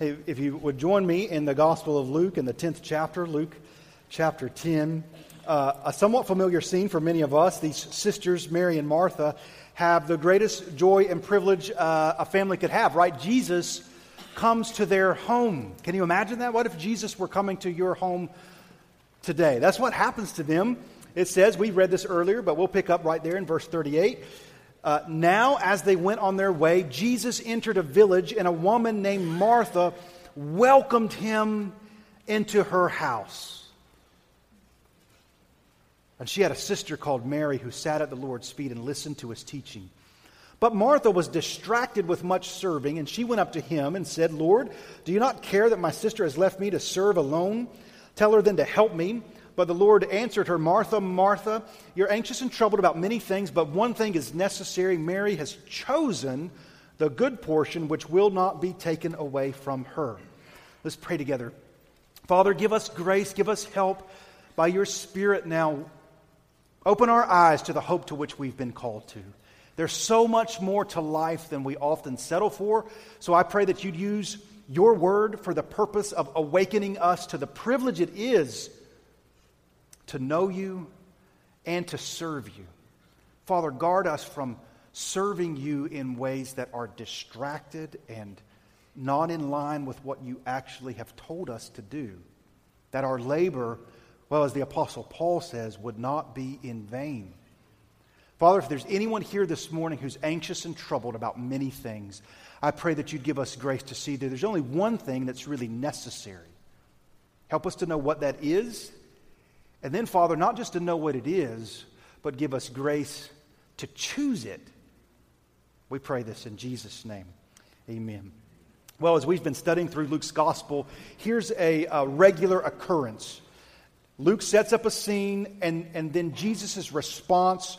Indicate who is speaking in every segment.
Speaker 1: If you would join me in the Gospel of Luke in the 10th chapter, Luke chapter 10. Uh, a somewhat familiar scene for many of us. These sisters, Mary and Martha, have the greatest joy and privilege uh, a family could have, right? Jesus comes to their home. Can you imagine that? What if Jesus were coming to your home today? That's what happens to them. It says, we read this earlier, but we'll pick up right there in verse 38. Uh, now, as they went on their way, Jesus entered a village, and a woman named Martha welcomed him into her house. And she had a sister called Mary who sat at the Lord's feet and listened to his teaching. But Martha was distracted with much serving, and she went up to him and said, Lord, do you not care that my sister has left me to serve alone? Tell her then to help me. But the Lord answered her, Martha, Martha, you're anxious and troubled about many things, but one thing is necessary. Mary has chosen the good portion which will not be taken away from her. Let's pray together. Father, give us grace, give us help by your Spirit now. Open our eyes to the hope to which we've been called to. There's so much more to life than we often settle for. So I pray that you'd use your word for the purpose of awakening us to the privilege it is to know you and to serve you. Father, guard us from serving you in ways that are distracted and not in line with what you actually have told us to do. That our labor, well, as the Apostle Paul says, would not be in vain. Father, if there's anyone here this morning who's anxious and troubled about many things, I pray that you'd give us grace to see that there's only one thing that's really necessary. Help us to know what that is and then, Father, not just to know what it is, but give us grace to choose it. We pray this in Jesus' name. Amen. Well, as we've been studying through Luke's gospel, here's a, a regular occurrence. Luke sets up a scene, and, and then Jesus' response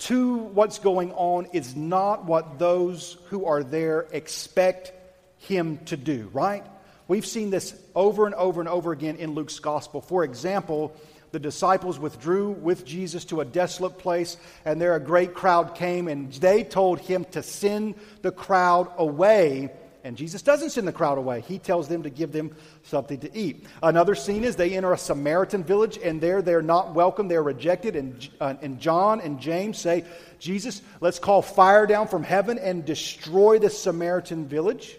Speaker 1: to what's going on is not what those who are there expect him to do, right? We've seen this over and over and over again in Luke's gospel. For example, the disciples withdrew with Jesus to a desolate place, and there a great crowd came, and they told him to send the crowd away. And Jesus doesn't send the crowd away. He tells them to give them something to eat. Another scene is they enter a Samaritan village, and there they're not welcome. They're rejected. And, uh, and John and James say, Jesus, let's call fire down from heaven and destroy the Samaritan village.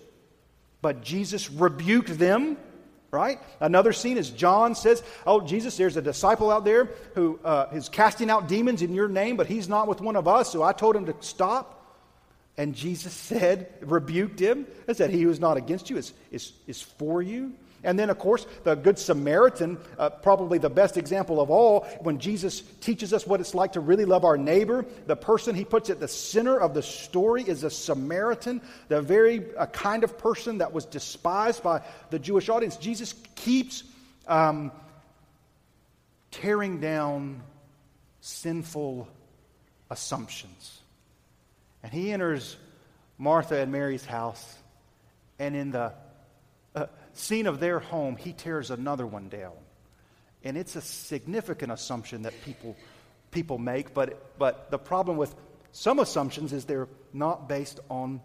Speaker 1: But Jesus rebuked them right? Another scene is John says, Oh, Jesus, there's a disciple out there who uh, is casting out demons in your name, but he's not with one of us, so I told him to stop. And Jesus said, rebuked him, and said, He who is not against you is, is, is for you. And then, of course, the Good Samaritan, uh, probably the best example of all, when Jesus teaches us what it's like to really love our neighbor, the person he puts at the center of the story is a Samaritan, the very uh, kind of person that was despised by the Jewish audience. Jesus keeps um, tearing down sinful assumptions. And he enters Martha and Mary's house, and in the scene of their home, he tears another one down. And it's a significant assumption that people, people make, but, but the problem with some assumptions is they're not based on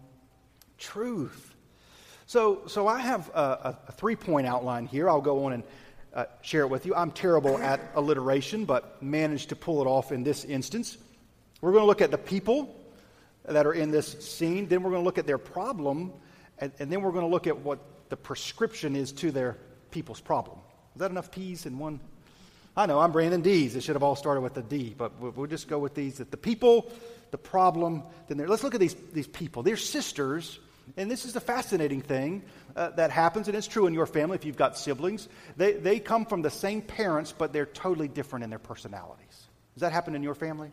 Speaker 1: truth. So, so I have a, a three point outline here. I'll go on and uh, share it with you. I'm terrible at alliteration, but managed to pull it off in this instance. We're going to look at the people that are in this scene, then we're going to look at their problem, and, and then we're going to look at what the prescription is to their people's problem. Is that enough P's in one? I know, I'm Brandon D's. It should have all started with a D, but we'll just go with these. That the people, the problem, then there. Let's look at these, these people. They're sisters, and this is the fascinating thing uh, that happens, and it's true in your family if you've got siblings. They, they come from the same parents, but they're totally different in their personalities. Does that happen in your family?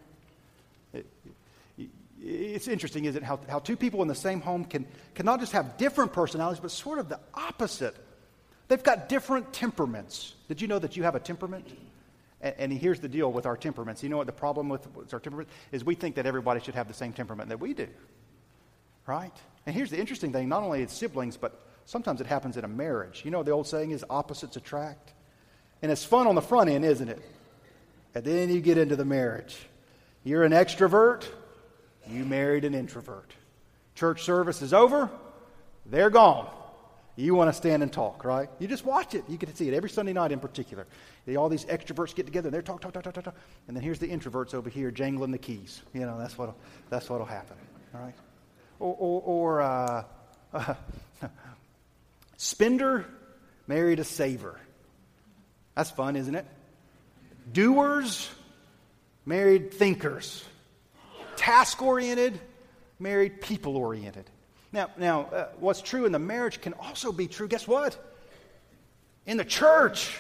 Speaker 1: It, it's interesting, isn't it, how, how two people in the same home can, can not just have different personalities, but sort of the opposite. They've got different temperaments. Did you know that you have a temperament? And, and here's the deal with our temperaments. You know what the problem with, with our temperament is? We think that everybody should have the same temperament that we do. Right? And here's the interesting thing not only it's siblings, but sometimes it happens in a marriage. You know the old saying is opposites attract? And it's fun on the front end, isn't it? And then you get into the marriage. You're an extrovert, you married an introvert. Church service is over, they're gone. You want to stand and talk, right? You just watch it. You get to see it every Sunday night in particular. They, all these extroverts get together and they're talk, talk, talk, talk, talk, talk. And then here's the introverts over here jangling the keys. You know, that's what'll, that's what'll happen, all right? Or, or, or uh, uh, spender married a saver. That's fun, isn't it? Doers married thinkers. Task oriented married people oriented. Now, now uh, what's true in the marriage can also be true, guess what? In the church.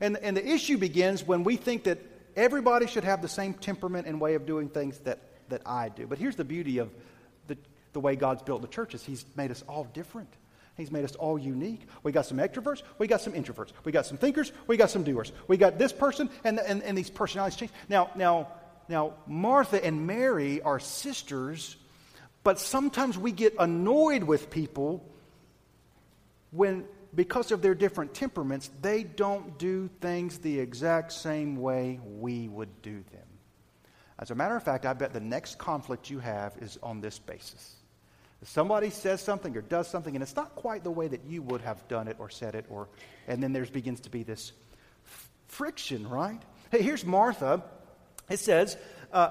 Speaker 1: And, and the issue begins when we think that everybody should have the same temperament and way of doing things that, that I do. But here's the beauty of the, the way God's built the churches He's made us all different. He's made us all unique. We got some extroverts, we got some introverts, we got some thinkers, we got some doers. We got this person, and, and, and these personalities change. Now, now, now, Martha and Mary are sisters but sometimes we get annoyed with people when, because of their different temperaments, they don't do things the exact same way we would do them. As a matter of fact, I bet the next conflict you have is on this basis. Somebody says something or does something, and it's not quite the way that you would have done it or said it, or, and then there begins to be this friction, right? Hey, here's Martha. It says, uh,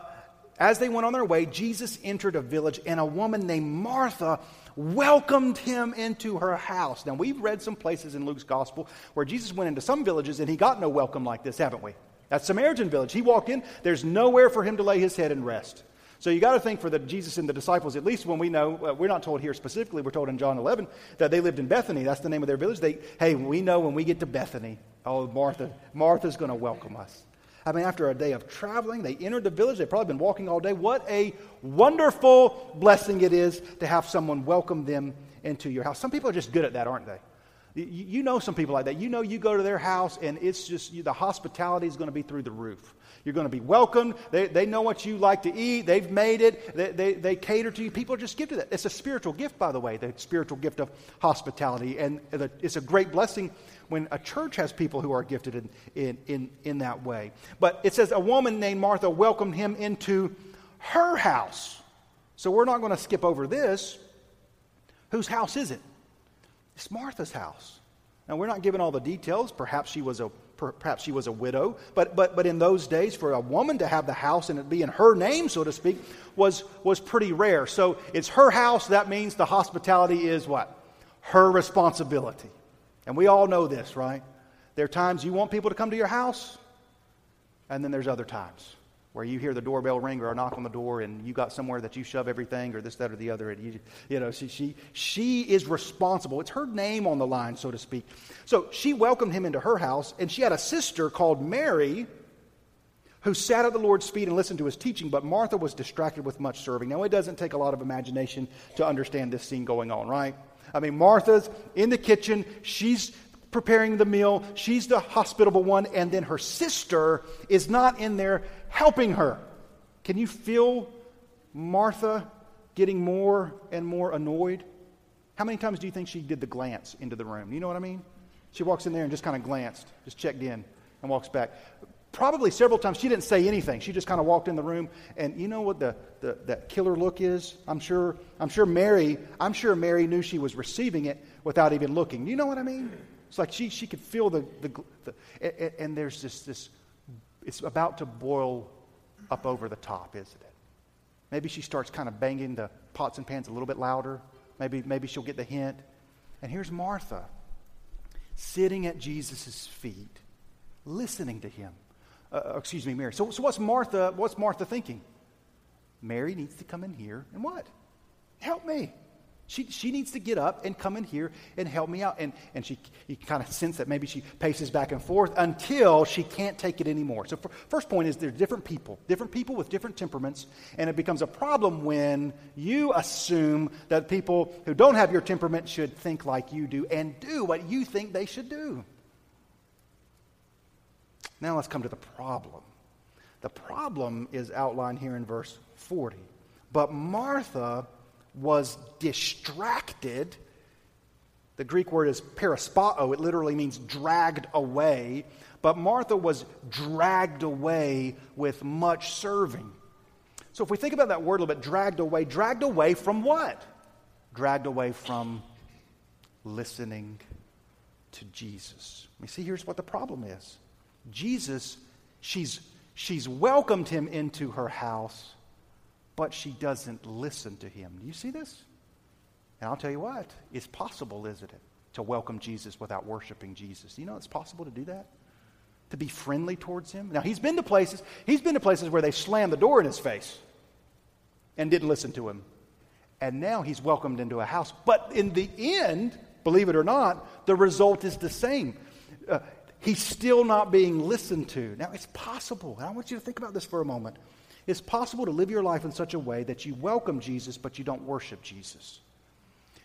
Speaker 1: as they went on their way, Jesus entered a village, and a woman named Martha welcomed him into her house. Now, we've read some places in Luke's gospel where Jesus went into some villages and he got no welcome like this, haven't we? That Samaritan village, he walked in, there's nowhere for him to lay his head and rest. So you got to think for the Jesus and the disciples, at least when we know, uh, we're not told here specifically, we're told in John 11 that they lived in Bethany. That's the name of their village. They, hey, we know when we get to Bethany, oh, Martha, Martha's going to welcome us. I mean, after a day of traveling, they entered the village. They've probably been walking all day. What a wonderful blessing it is to have someone welcome them into your house. Some people are just good at that, aren't they? You, know some people like that. You know you go to their house and it's just you, the hospitality is going to be through the roof. You're going to be welcomed. They, they know what you like to eat. They've made it. They, they, they cater to you. People just gifted that. It's a spiritual gift, by the way, the spiritual gift of hospitality. And it's a great blessing when a church has people who are gifted in, in, in, in that way. But it says a woman named Martha welcomed him into her house. So we're not going to skip over this. Whose house is it? It's Martha's house. Now, we're not given all the details. Perhaps she was a perhaps she was a widow. But, but, but in those days, for a woman to have the house and it be in her name, so to speak, was, was pretty rare. So it's her house. That means the hospitality is what? Her responsibility. And we all know this, right? There are times you want people to come to your house, and then there's other times where you hear the doorbell ring or a knock on the door and you got somewhere that you shove everything or this, that, or the other. And you, you know, she, she, she is responsible. It's her name on the line, so to speak. So she welcomed him into her house, and she had a sister called Mary who sat at the Lord's feet and listened to his teaching, but Martha was distracted with much serving. Now, it doesn't take a lot of imagination to understand this scene going on, right? I mean, Martha's in the kitchen. She's preparing the meal. She's the hospitable one. And then her sister is not in there helping her. Can you feel Martha getting more and more annoyed? How many times do you think she did the glance into the room? You know what I mean? She walks in there and just kind of glanced, just checked in, and walks back probably several times she didn't say anything. She just kind of walked in the room and you know what the, the that killer look is? I'm sure i'm sure mary i'm sure mary knew she was receiving it without even looking. You know what i mean? It's like she, she could feel the, the, the and, and there's this, this it's about to boil up over the top isn't it? Maybe she starts kind of banging the pots and pans a little bit louder. Maybe maybe she'll get the hint. And here's martha sitting at jesus' feet listening to him uh, uh, excuse me, Mary. So, so what's Martha? What's Martha thinking? Mary needs to come in here and what? Help me. She, she needs to get up and come in here and help me out. And, and she, you kind of sense that maybe she paces back and forth until she can't take it anymore. So, first point is there's different people, different people with different temperaments. And it becomes a problem when you assume that people who don't have your temperament should think like you do and do what you think they should do. Now let's come to the problem. The problem is outlined here in verse 40. But Martha was distracted. The Greek word is perispao. It literally means dragged away. But Martha was dragged away with much serving. So if we think about that word a little bit, dragged away, dragged away from what? Dragged away from listening to Jesus. You see, here's what the problem is Jesus, she's, she's welcomed him into her house, but she doesn't listen to him. Do you see this? And I'll tell you what, it's possible, isn't it, to welcome Jesus without worshiping Jesus? You know it's possible to do that? To be friendly towards him? Now, he's been to places, he's been to places where they slammed the door in his face and didn't listen to him. And now he's welcomed into a house. But in the end, believe it or not, the result is the same. Uh, he's still not being listened to. Now, it's possible, and I want you to think about this for a moment. It's possible to live your life in such a way that you welcome Jesus, but you don't worship Jesus.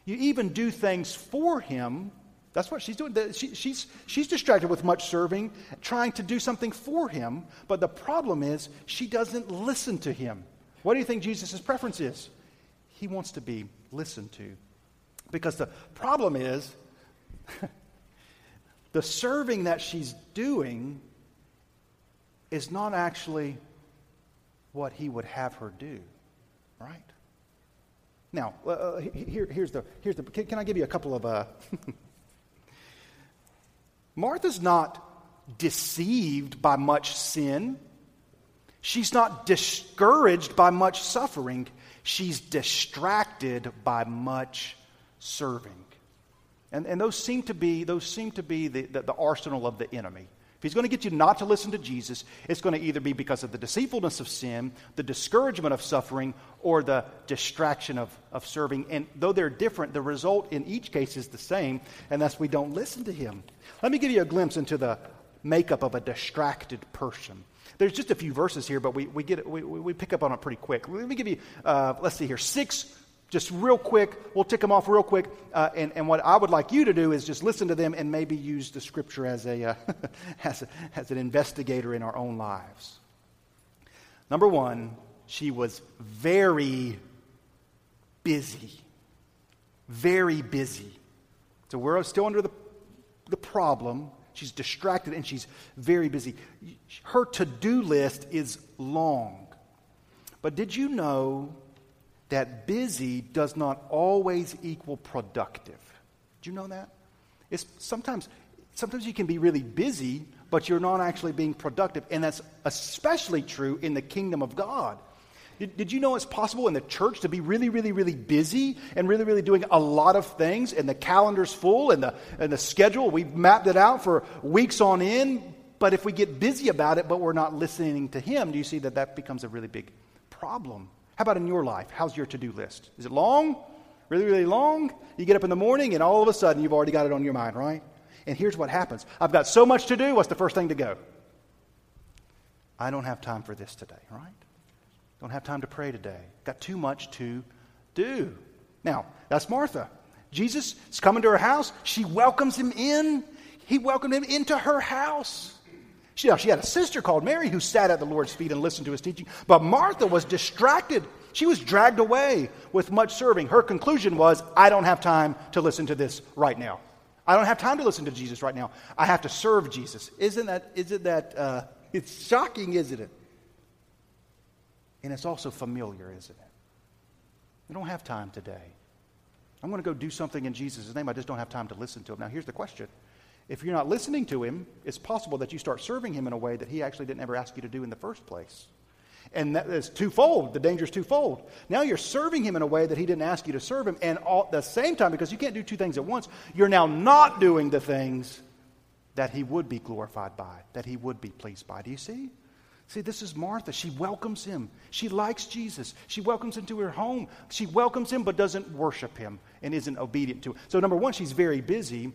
Speaker 1: You even do things for him. That's what she's doing. She, she's, she's distracted with much serving, trying to do something for him, but the problem is she doesn't listen to him. What do you think Jesus' preference is? He wants to be listened to. Because the problem is, the serving that she's doing is not actually what he would have her do, right? Now, uh, uh here, here's the, here's the can, can, I give you a couple of, uh, Martha's not deceived by much sin. She's not discouraged by much suffering. She's distracted by much serving. And, and those seem to be, those seem to be the, the, the arsenal of the enemy. If he's going to get you not to listen to Jesus, it's going to either be because of the deceitfulness of sin, the discouragement of suffering, or the distraction of, of serving. And though they're different, the result in each case is the same, and that's we don't listen to him. Let me give you a glimpse into the makeup of a distracted person. There's just a few verses here, but we, we, get we, we pick up on it pretty quick. Let me give you, uh, let's see here, six just real quick, we'll tick them off real quick. Uh, and, and what I would like you to do is just listen to them and maybe use the scripture as, a, uh, as, a, as an investigator in our own lives. Number one, she was very busy. Very busy. So we're still under the, the problem. She's distracted and she's very busy. Her to do list is long. But did you know that busy does not always equal productive. Do you know that? It's sometimes, sometimes you can be really busy, but you're not actually being productive. And that's especially true in the kingdom of God. Did, did, you know it's possible in the church to be really, really, really busy and really, really doing a lot of things, and the calendar's full and the, and the schedule, we've mapped it out for weeks on end, but if we get busy about it, but we're not listening to Him, do you see that that becomes a really big problem? How about in your life? How's your to do list? Is it long? Really, really long? You get up in the morning and all of a sudden you've already got it on your mind, right? And here's what happens I've got so much to do. What's the first thing to go? I don't have time for this today, right? Don't have time to pray today. Got too much to do. Now, that's Martha. Jesus is coming to her house. She welcomes him in. He welcomed him into her house. She, she had a sister called Mary who sat at the Lord's feet and listened to his teaching. But Martha was distracted. She was dragged away with much serving. Her conclusion was, I don't have time to listen to this right now. I don't have time to listen to Jesus right now. I have to serve Jesus. Isn't that, isn't that, uh, it's shocking, isn't it? And it's also familiar, isn't it? We don't have time today. I'm going to go do something in Jesus' name. I just don't have time to listen to him. Now, here's the question if you're not listening to him, it's possible that you start serving him in a way that he actually didn't ever ask you to do in the first place. And that is twofold. The danger is twofold. Now you're serving him in a way that he didn't ask you to serve him. And at the same time, because you can't do two things at once, you're now not doing the things that he would be glorified by, that he would be pleased by. Do you see? See, this is Martha. She welcomes him. She likes Jesus. She welcomes him to her home. She welcomes him but doesn't worship him and isn't obedient to him. So, number one, she's very busy.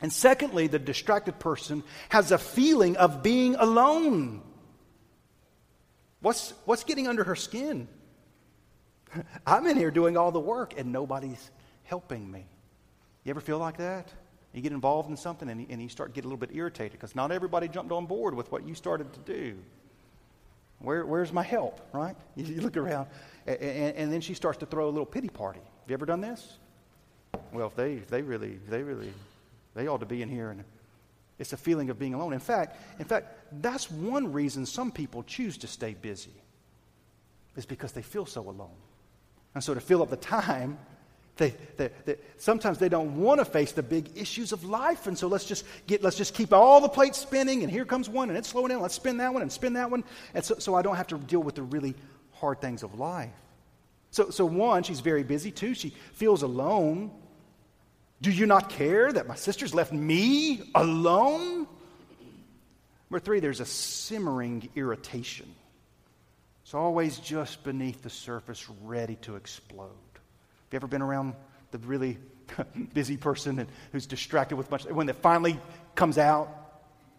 Speaker 1: And secondly, the distracted person has a feeling of being alone. What's, what's getting under her skin? I'm in here doing all the work and nobody's helping me. You ever feel like that? You get involved in something and you, and you start to get a little bit irritated because not everybody jumped on board with what you started to do. Where, where's my help, right? You, you look around and, and, and, then she starts to throw a little pity party. Have you ever done this? Well, if they, if they really, they really they ought to be in here. And it's a feeling of being alone. In fact, in fact, that's one reason some people choose to stay busy. Is because they feel so alone. And so to fill up the time, They, they, they, sometimes they don't want to face the big issues of life, and so let's just get let's just keep all the plates spinning, and here comes one, and it's slowing down. Let's spin that one and spin that one, and so, so I don't have to deal with the really hard things of life. So, so one, she's very busy. Two, she feels alone. Do you not care that my sister's left me alone? Number three, there's a simmering irritation. It's always just beneath the surface, ready to explode. Have you ever been around the really busy person who's distracted with much? When it finally comes out,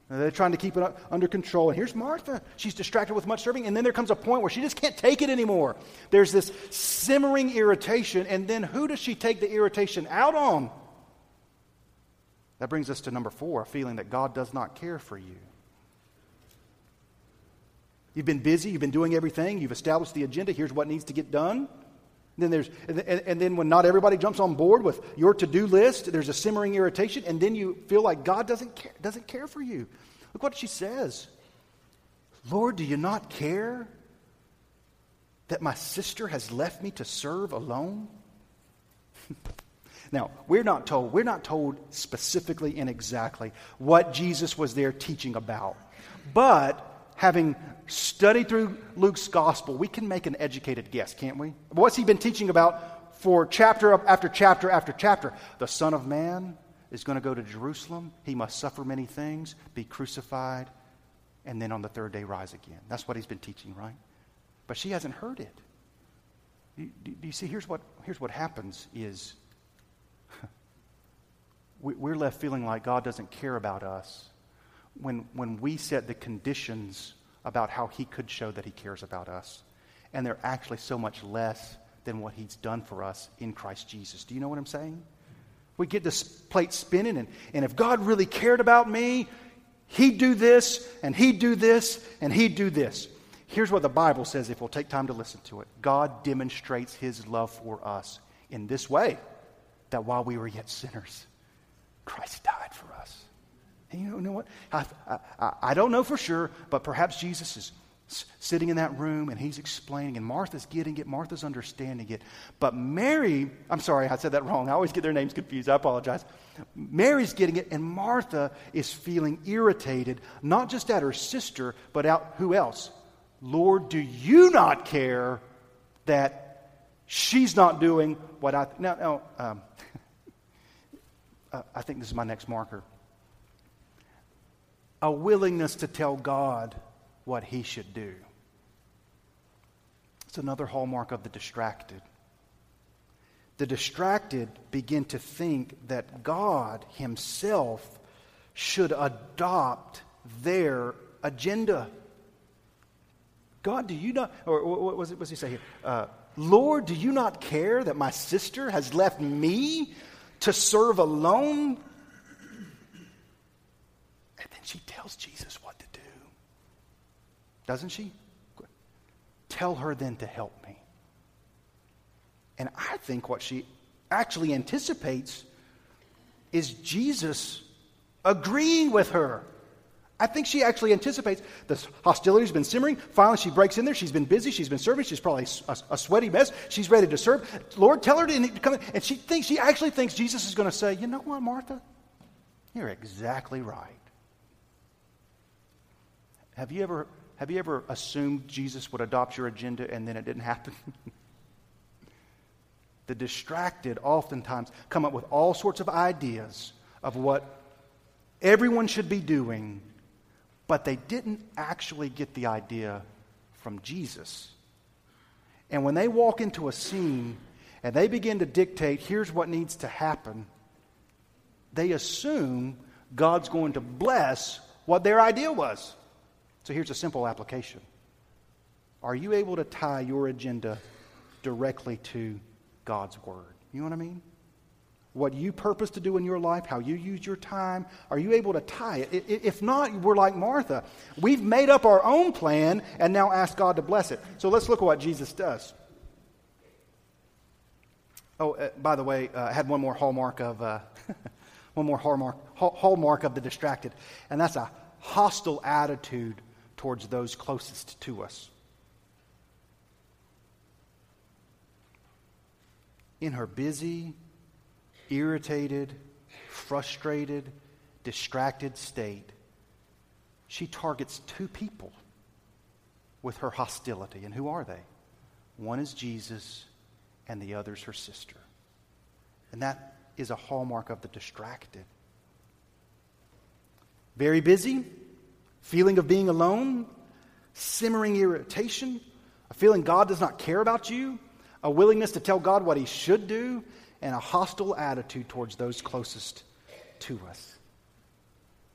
Speaker 1: they're trying to keep it under control. And here's Martha. She's distracted with much serving. And then there comes a point where she just can't take it anymore. There's this simmering irritation. And then who does she take the irritation out on? That brings us to number four a feeling that God does not care for you. You've been busy, you've been doing everything, you've established the agenda, here's what needs to get done. And then there's, and, and then when not everybody jumps on board with your to do list, there's a simmering irritation, and then you feel like God doesn't care, doesn't care for you. Look what she says Lord, do you not care that my sister has left me to serve alone? now, we're not told, we're not told specifically and exactly what Jesus was there teaching about. But having studied through Luke's gospel, we can make an educated guess, can't we? What's he been teaching about for chapter after chapter after chapter? The Son of Man is going to go to Jerusalem. He must suffer many things, be crucified, and then on the third day rise again. That's what he's been teaching, right? But she hasn't heard it. Do, you see? Here's what, here's what happens is we're left feeling like God doesn't care about us when, when we set the conditions about how he could show that he cares about us. And they're actually so much less than what he's done for us in Christ Jesus. Do you know what I'm saying? We get this plate spinning, and, and if God really cared about me, he'd do this, and he'd do this, and he'd do this. Here's what the Bible says if we'll take time to listen to it God demonstrates his love for us in this way that while we were yet sinners, Christ died for us. And you know what? I, I, I don't know for sure, but perhaps Jesus is sitting in that room and he's explaining, and Martha's getting it, Martha's understanding it. But Mary, I'm sorry, I said that wrong. I always get their names confused. I apologize. Mary's getting it, and Martha is feeling irritated, not just at her sister, but out who else? Lord, do you not care that she's not doing what I. Now, now um, uh, I think this is my next marker a willingness to tell God what he should do. It's another hallmark of the distracted. The distracted begin to think that God himself should adopt their agenda. God, do you not, or what was it, does he say here? Uh, Lord, do you not care that my sister has left me to serve alone? And then she tells Jesus what to do. Doesn't she? Tell her then to help me. And I think what she actually anticipates is Jesus agreeing with her. I think she actually anticipates the hostility's been simmering. Finally, she breaks in there. She's been busy. She's been serving. She's probably a, a sweaty mess. She's ready to serve. Lord, tell her to come in. And she thinks, she actually thinks Jesus is going to say, You know what, Martha? You're exactly right. Have you ever, have you ever assumed Jesus would adopt your agenda and then it didn't happen? the distracted oftentimes come up with all sorts of ideas of what everyone should be doing, but they didn't actually get the idea from Jesus. And when they walk into a scene and they begin to dictate, here's what needs to happen, they assume God's going to bless what their idea was. So here's a simple application Are you able to tie your agenda directly to God's Word? You know what I mean? What you purpose to do in your life, how you use your time, are you able to tie it? If not, we're like Martha. We've made up our own plan and now ask God to bless it. So let's look at what Jesus does. Oh, uh, by the way, uh, I had one more hallmark of uh, one more hallmark hallmark of the distracted, and that's a hostile attitude towards those closest to us. in her busy, irritated, frustrated, distracted state, she targets two people with her hostility. And who are they? One is Jesus, and the other is her sister. And that is a hallmark of the distracted. Very busy, feeling of being alone, simmering irritation, a feeling God does not care about you, a willingness to tell God what He should do, and a hostile attitude towards those closest to us.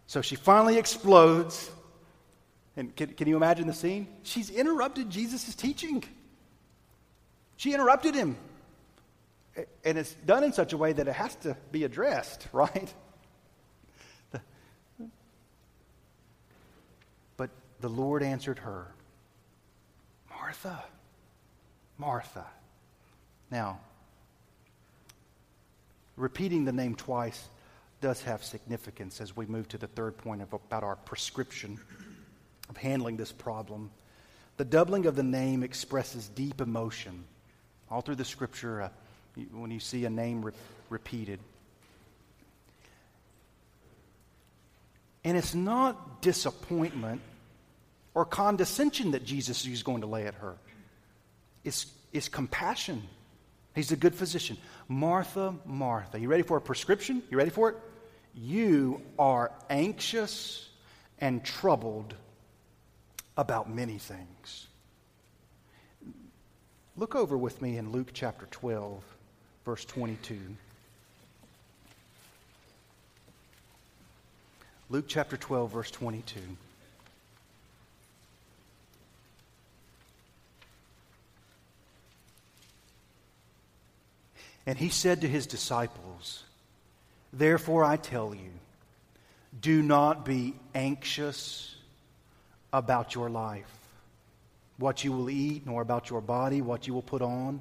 Speaker 1: So she finally explodes. And can, can you imagine the scene? She's interrupted Jesus' teaching. She interrupted him. And it's done in such a way that it has to be addressed, right? But the Lord answered her Martha, Martha. Now, repeating the name twice does have significance as we move to the third point of, about our prescription of handling this problem. The doubling of the name expresses deep emotion. All through the scripture, uh, when you see a name re- repeated. And it's not disappointment or condescension that Jesus is going to lay at her, it's, it's compassion. He's a good physician. Martha, Martha. You ready for a prescription? You ready for it? You are anxious and troubled about many things. Look over with me in Luke chapter 12, verse 22. Luke chapter 12, verse 22. And he said to his disciples, Therefore I tell you, do not be anxious about your life, what you will eat, nor about your body, what you will put on.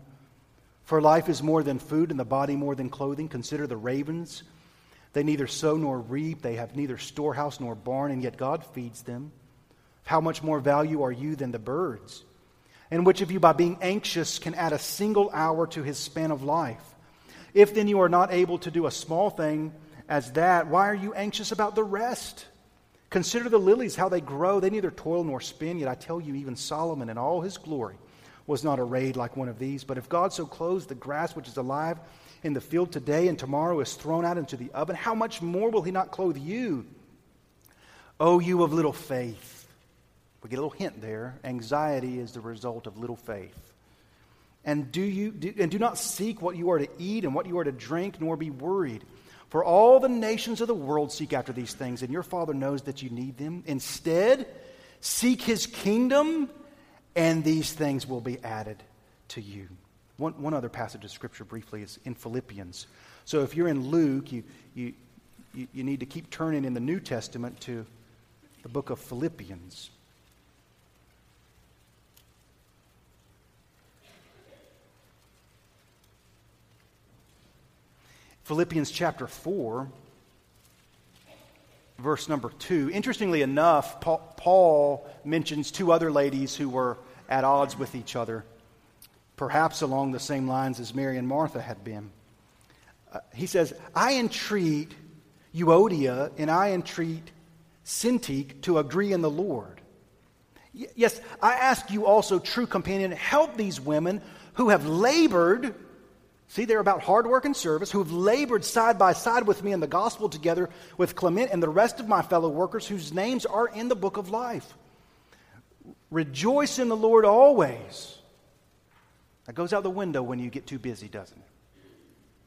Speaker 1: For life is more than food, and the body more than clothing. Consider the ravens. They neither sow nor reap, they have neither storehouse nor barn, and yet God feeds them. How much more value are you than the birds? And which of you, by being anxious, can add a single hour to his span of life? If then you are not able to do a small thing as that, why are you anxious about the rest? Consider the lilies, how they grow. They neither toil nor spin, yet I tell you, even Solomon in all his glory was not arrayed like one of these. But if God so clothes the grass which is alive in the field today and tomorrow is thrown out into the oven, how much more will he not clothe you? O you of little faith. We get a little hint there. Anxiety is the result of little faith. And do, you, do, and do not seek what you are to eat and what you are to drink, nor be worried. For all the nations of the world seek after these things, and your Father knows that you need them. Instead, seek his kingdom, and these things will be added to you. One, one other passage of Scripture briefly is in Philippians. So if you're in Luke, you, you, you need to keep turning in the New Testament to the book of Philippians. Philippians chapter 4, verse number 2. Interestingly enough, Paul mentions two other ladies who were at odds with each other, perhaps along the same lines as Mary and Martha had been. Uh, he says, I entreat Euodia and I entreat Syntyche to agree in the Lord. Yes, I ask you also, true companion, help these women who have labored See, they're about hard work and service, who have labored side by side with me in the gospel together with Clement and the rest of my fellow workers whose names are in the book of life. Rejoice in the Lord always. That goes out the window when you get too busy, doesn't it?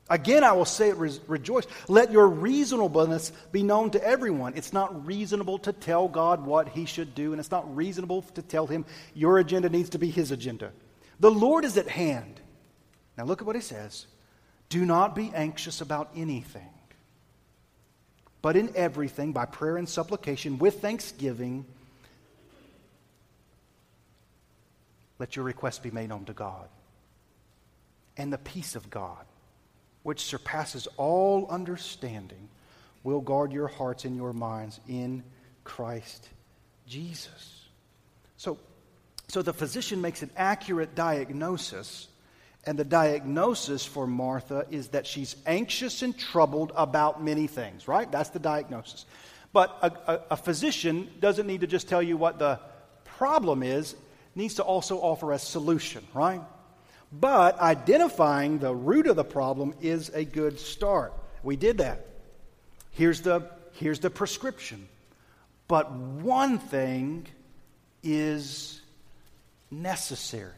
Speaker 1: Again, I will say it, re- rejoice. Let your reasonableness be known to everyone. It's not reasonable to tell God what he should do, and it's not reasonable to tell him your agenda needs to be his agenda. The Lord is at hand. Now look at what he says. Do not be anxious about anything, but in everything, by prayer and supplication, with thanksgiving, let your requests be made known to God. And the peace of God, which surpasses all understanding, will guard your hearts and your minds in Christ Jesus. So, so the physician makes an accurate diagnosis And the diagnosis for Martha is that she's anxious and troubled about many things, right? That's the diagnosis. But a, a, a physician doesn't need to just tell you what the problem is, needs to also offer a solution, right? But identifying the root of the problem is a good start. We did that. Here's the, here's the prescription. But one thing is necessary.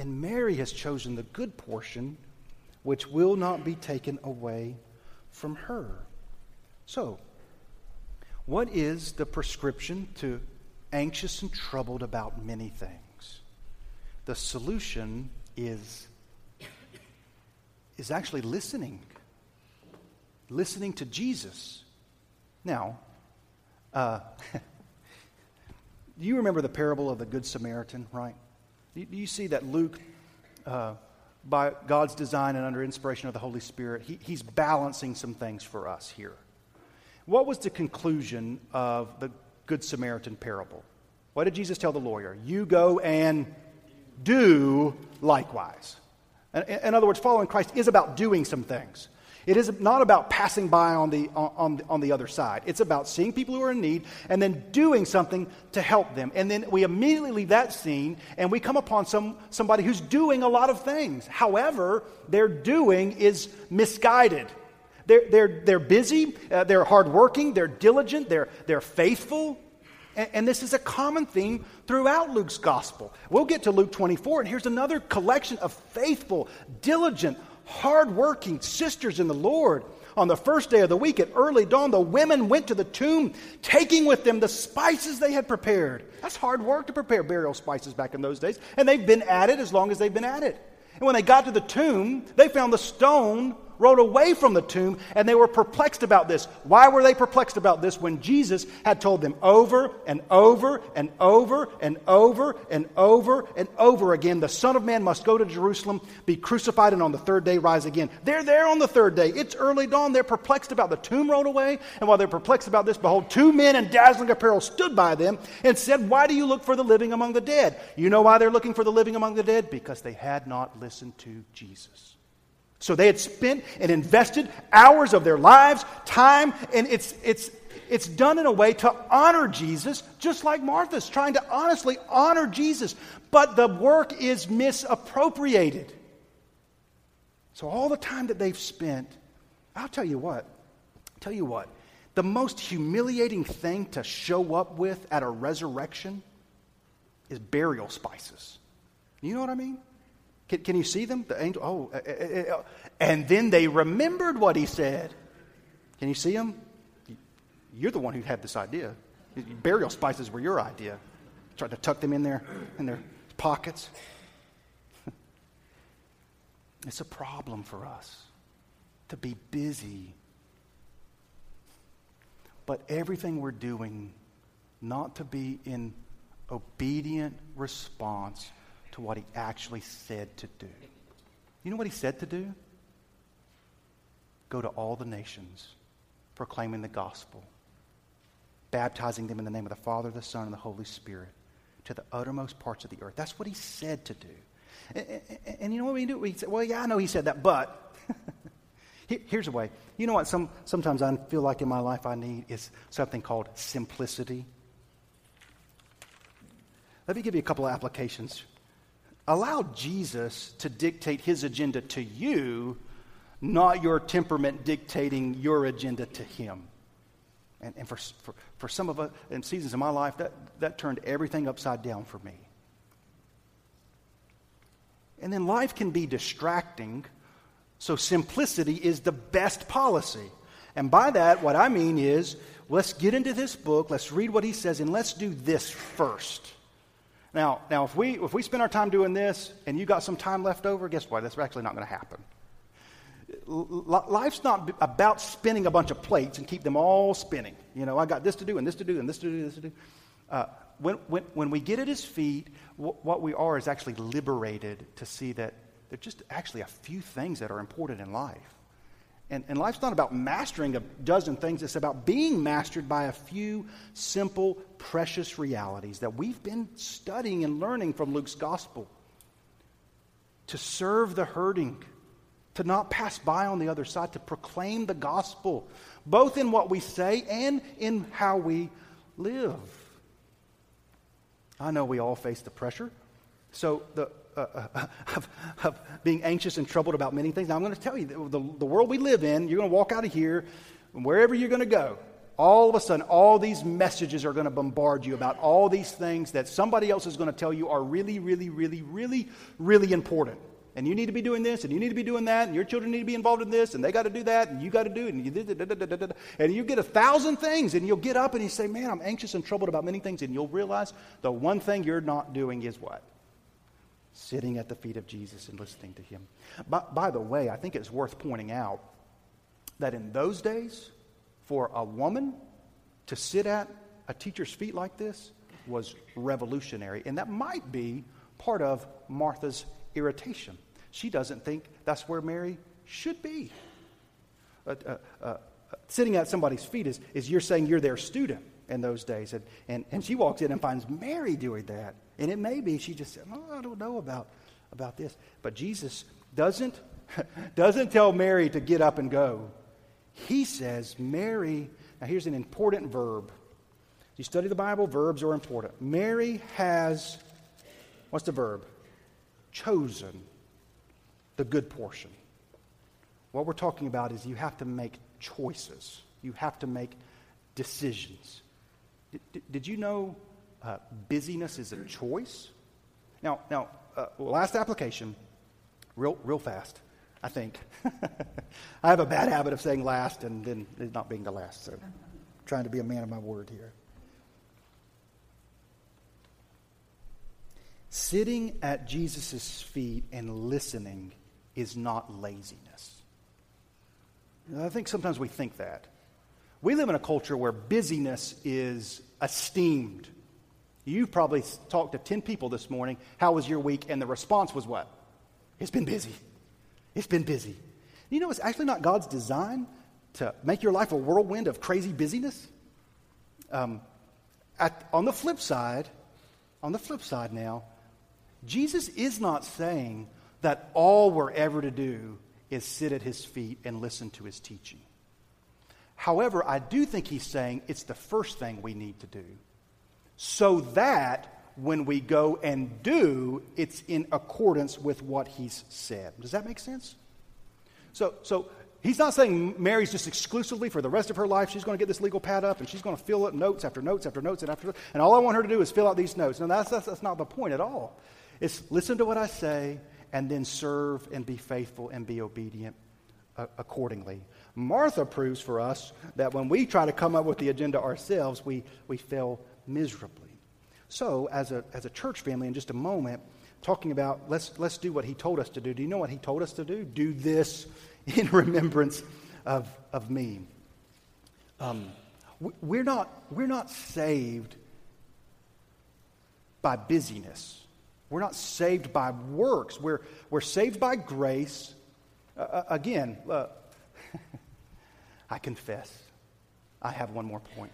Speaker 1: And Mary has chosen the good portion, which will not be taken away from her. So, what is the prescription to anxious and troubled about many things? The solution is, is actually listening. Listening to Jesus. Now, uh, do you remember the parable of the Good Samaritan, right? Do you see that Luke, uh, by God's design and under inspiration of the Holy Spirit, he, he's balancing some things for us here. What was the conclusion of the Good Samaritan parable? What did Jesus tell the lawyer? You go and do likewise. In, in other words, following Christ is about doing some things. It is not about passing by on the, on, on the other side. It's about seeing people who are in need and then doing something to help them. And then we immediately leave that scene and we come upon some, somebody who's doing a lot of things. However, their doing is misguided. They're, they're, they're busy, uh, they're hardworking, they're diligent, they're, they're faithful. And, and this is a common theme throughout Luke's gospel. We'll get to Luke 24, and here's another collection of faithful, diligent, hardworking sisters in the Lord. On the first day of the week at early dawn, the women went to the tomb, taking with them the spices they had prepared. That's hard work to prepare burial spices back in those days, and they've been at it as long as they've been at it. And when they got to the tomb, they found the stone rolled away from the tomb, and they were perplexed about this. Why were they perplexed about this when Jesus had told them over and over and over and over and over and over again the Son of Man must go to Jerusalem, be crucified, and on the third day rise again? They're there on the third day. It's early dawn. They're perplexed about the tomb rolled away. And while they're perplexed about this, behold, two men in dazzling apparel stood by them and said, Why do you look for the living among the dead? You know why they're looking for the living among the dead? Because they had not listened to Jesus. So they had spent and invested hours of their lives, time, and it's, it's, it's done in a way to honor Jesus, just like Martha's trying to honestly honor Jesus. But the work is misappropriated. So all the time that they've spent, I'll tell you what, I'll tell you what, the most humiliating thing to show up with at a resurrection is burial spices. You know what I mean? Can, can you see them? The angel. Oh, uh, uh, uh, and then they remembered what he said. Can you see them? You're the one who had this idea. Burial spices were your idea. Tried to tuck them in their in their pockets. it's a problem for us to be busy. But everything we're doing, not to be in obedient response what he actually said to do. You know what he said to do? Go to all the nations, proclaiming the gospel, baptizing them in the name of the Father, the Son, and the Holy Spirit to the uttermost parts of the earth. That's what he said to do. And, and, and you know what we do? We say, well, yeah, I know he said that, but here's a way. You know what? Some, sometimes I feel like in my life I need is something called simplicity. Let me give you a couple of applications Allow Jesus to dictate his agenda to you, not your temperament dictating your agenda to him. And, and for, for, for some of us, in seasons of my life, that, that turned everything upside down for me. And then life can be distracting, so simplicity is the best policy. And by that, what I mean is let's get into this book, let's read what he says, and let's do this first. Now, now if, we, if we spend our time doing this and you got some time left over, guess what? That's actually not going to happen. Life's not about spinning a bunch of plates and keep them all spinning. You know, I got this to do and this to do and this to do, this to do. Uh, when, when, when we get at his feet, w- what we are is actually liberated to see that there are just actually a few things that are important in life. And, and life's not about mastering a dozen things, it's about being mastered by a few simple, precious realities that we've been studying and learning from Luke's gospel. to serve the hurting, to not pass by on the other side, to proclaim the gospel, both in what we say and in how we live. I know we all face the pressure. So, the, uh, uh, of, of, being anxious and troubled about many things. Now, I'm going to tell you, the, the world we live in, you're going to walk out of here, wherever you're going to go, all of a sudden, all these messages are going to bombard you about all these things that somebody else is going to tell you are really, really, really, really, really important. And you need to be doing this, and you need to be doing that, and your children need to be involved in this, and they got to do that, and you got to do it, and you, da, da, da, and you get a thousand things, and you'll get up and you say, Man, I'm anxious and troubled about many things, and you'll realize the one thing you're not doing is what? Sitting at the feet of Jesus and listening to him. By, by the way, I think it's worth pointing out that in those days, for a woman to sit at a teacher's feet like this was revolutionary. And that might be part of Martha's irritation. She doesn't think that's where Mary should be. Uh, uh, uh, sitting at somebody's feet is, is you're saying you're their student in those days. And, and, and she walks in and finds Mary doing that. And it may be she just said, oh, I don't know about, about this. But Jesus doesn't, doesn't tell Mary to get up and go. He says, Mary, now here's an important verb. You study the Bible, verbs are important. Mary has, what's the verb? Chosen the good portion. What we're talking about is you have to make choices, you have to make decisions. Did, did you know uh, busyness is a choice? Now, now uh, last application, real, real fast. I think. I have a bad habit of saying last and then not being the last, so I'm trying to be a man of my word here. Sitting at Jesus' feet and listening is not laziness. I think sometimes we think that. We live in a culture where busyness is esteemed. You've probably talked to 10 people this morning. How was your week? And the response was what? It's been busy. It's been busy. You know, it's actually not God's design to make your life a whirlwind of crazy busyness. Um, at, on the flip side, on the flip side now, Jesus is not saying that all we're ever to do is sit at his feet and listen to his teaching. However, I do think he's saying it's the first thing we need to do so that when we go and do, it's in accordance with what he's said. Does that make sense? So, so he's not saying Mary's just exclusively for the rest of her life. She's going to get this legal pad up and she's going to fill it notes after notes after notes and after and all I want her to do is fill out these notes. No, that's, that's, that's not the point at all. It's listen to what I say and then serve and be faithful and be obedient uh, accordingly. Martha proves for us that when we try to come up with the agenda ourselves, we, we fail miserably. So, as a, as a church family, in just a moment, talking about let's, let's do what he told us to do. Do you know what he told us to do? Do this in remembrance of, of me. Um, we're, not, we're not saved by busyness. We're not saved by works. We're, we're saved by grace. Uh, uh again, uh, I confess, I have one more point.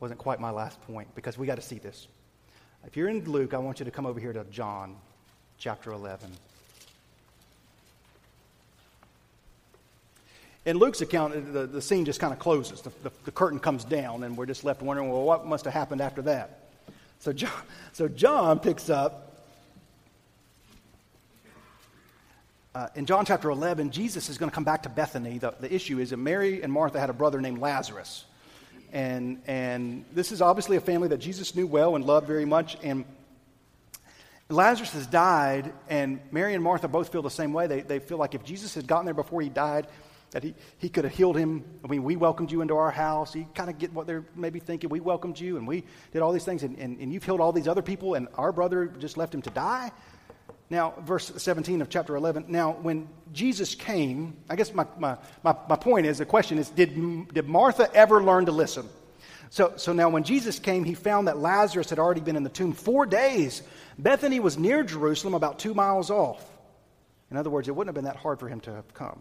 Speaker 1: Wasn't quite my last point because we got to see this. If you're in Luke, I want you to come over here to John chapter 11. In Luke's account, the, the scene just kind of closes. The, the, the, curtain comes down, and we're just left wondering, well, what must have happened after that? So John, so John picks up. Uh, in John chapter 11, Jesus is going to come back to Bethany. The, the issue is that Mary and Martha had a brother named Lazarus. And, and this is obviously a family that Jesus knew well and loved very much. And Lazarus has died, and Mary and Martha both feel the same way. They, they feel like if Jesus had gotten there before he died, that he, he could have healed him. I mean, we welcomed you into our house. You kind of get what they're maybe thinking. We welcomed you, and we did all these things, and, and, and you've healed all these other people, and our brother just left him to die. Now, verse 17 of chapter 11. Now, when Jesus came, I guess my, my, my, my, point is the question is did, did Martha ever learn to listen? So, so now, when Jesus came, he found that Lazarus had already been in the tomb four days. Bethany was near Jerusalem, about two miles off. In other words, it wouldn't have been that hard for him to have come.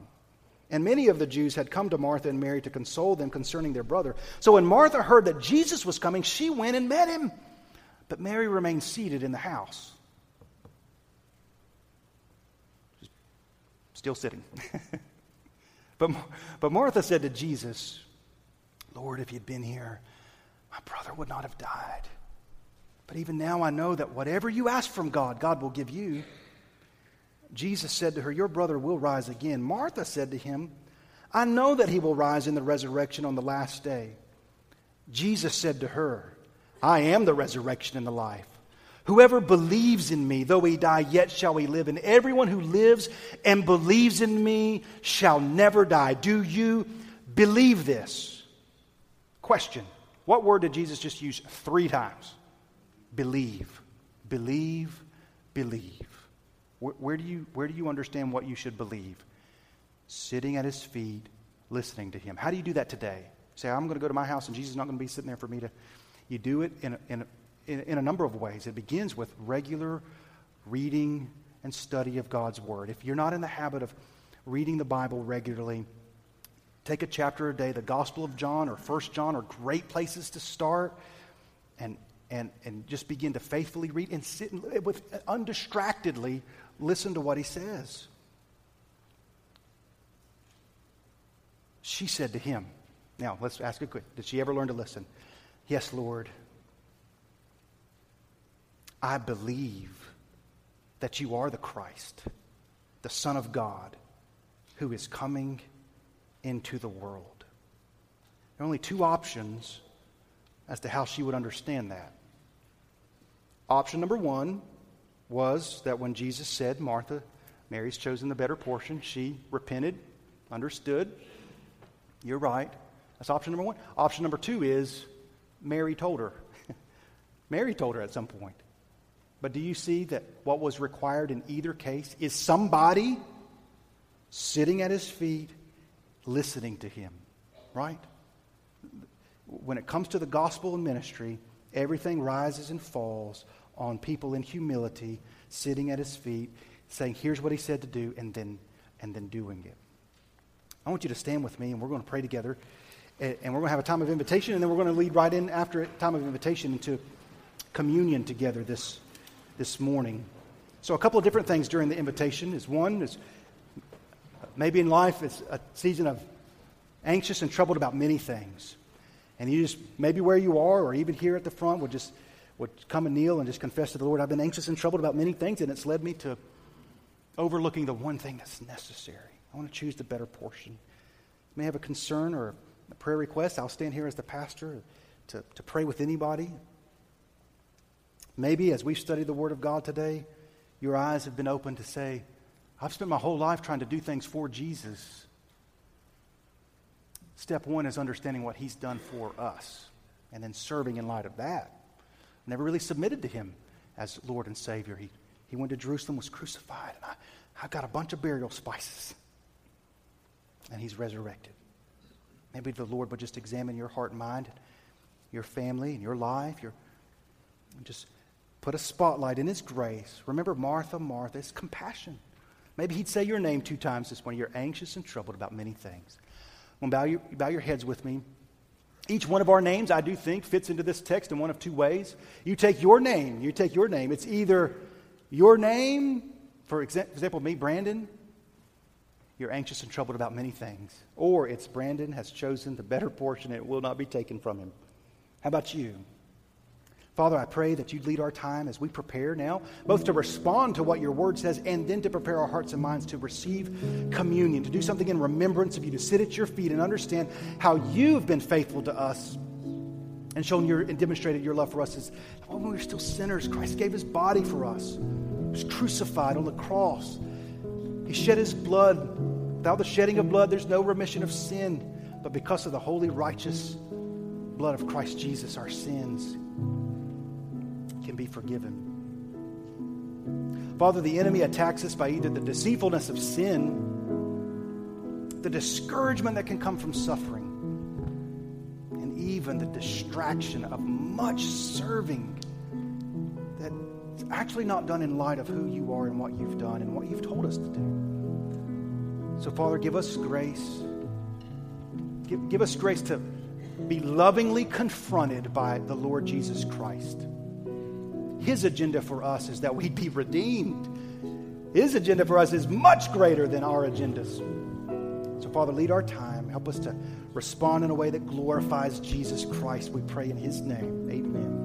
Speaker 1: And many of the Jews had come to Martha and Mary to console them concerning their brother. So when Martha heard that Jesus was coming, she went and met him. But Mary remained seated in the house. Still sitting. but, but Martha said to Jesus, Lord, if you'd been here, my brother would not have died. But even now I know that whatever you ask from God, God will give you. Jesus said to her, Your brother will rise again. Martha said to him, I know that he will rise in the resurrection on the last day. Jesus said to her, I am the resurrection and the life. Whoever believes in me, though he die, yet shall he live. And everyone who lives and believes in me shall never die. Do you believe this? Question What word did Jesus just use three times? Believe. Believe, believe. Where, where, do you, where do you understand what you should believe? Sitting at his feet, listening to him. How do you do that today? Say, I'm going to go to my house and Jesus is not going to be sitting there for me to. You do it in in a, in, in a number of ways. It begins with regular reading and study of God's Word. If you're not in the habit of reading the Bible regularly, take a chapter a day. The Gospel of John or First John are great places to start and, and, and just begin to faithfully read and sit and, with uh, undistractedly listen to what he says. She said to him, now let's ask a quick, did she ever learn to listen? Yes, Lord. I believe that you are the Christ, the Son of God, who is coming into the world. There are only two options as to how she would understand that. Option number one was that when Jesus said, Martha, Mary's chosen the better portion, she repented, understood. You're right. That's option number one. Option number two is Mary told her. Mary told her at some point. But do you see that what was required in either case is somebody sitting at his feet listening to him, right? When it comes to the gospel and ministry, everything rises and falls on people in humility sitting at his feet saying, Here's what he said to do, and then, and then doing it. I want you to stand with me, and we're going to pray together. And we're going to have a time of invitation, and then we're going to lead right in after a time of invitation into communion together this this morning. So, a couple of different things during the invitation is one is maybe in life it's a season of anxious and troubled about many things. And you just, maybe where you are or even here at the front, would just would come and kneel and just confess to the Lord, I've been anxious and troubled about many things, and it's led me to overlooking the one thing that's necessary. I want to choose the better portion. You may have a concern or a prayer request. I'll stand here as the pastor to, to pray with anybody. Maybe as we've studied the Word of God today, your eyes have been opened to say, I've spent my whole life trying to do things for Jesus. Step one is understanding what He's done for us and then serving in light of that. Never really submitted to Him as Lord and Savior. He, he went to Jerusalem, was crucified, and I, I've got a bunch of burial spices. And He's resurrected. Maybe the Lord would just examine your heart and mind, your family, and your life, your, just put a spotlight in His grace. Remember, Martha, Martha, it's compassion. Maybe He'd say your name two times this morning. You're anxious and troubled about many things. Well, bow your, bow your heads with me. Each one of our names, I do think, fits into this text in one of two ways. You take your name, you take your name. It's either your name, for example, me, Brandon, you're anxious and troubled about many things. Or it's Brandon has chosen the better portion, and it will not be taken from him. How about you? Father, I pray that you'd lead our time as we prepare now, both to respond to what your word says and then to prepare our hearts and minds to receive communion, to do something in remembrance of you, to sit at your feet and understand how you've been faithful to us and shown your and demonstrated your love for us is when we were still sinners, Christ gave his body for us. He was crucified on the cross. He shed his blood. Without the shedding of blood, there's no remission of sin. But because of the holy, righteous blood of Christ Jesus, our sins can be forgiven. Father, the enemy attacks us by either the deceitfulness of sin, the discouragement that can come from suffering, and even the distraction of much serving that is actually not done in light of who you are and what you've done and what you've told us to do. So, Father, give us grace. Give, give us grace to be lovingly confronted by the Lord Jesus Christ. His agenda for us is that we'd be redeemed. His agenda for us is much greater than our agendas. So, Father, lead our time. Help us to respond in a way that glorifies Jesus Christ. We pray in His name. Amen.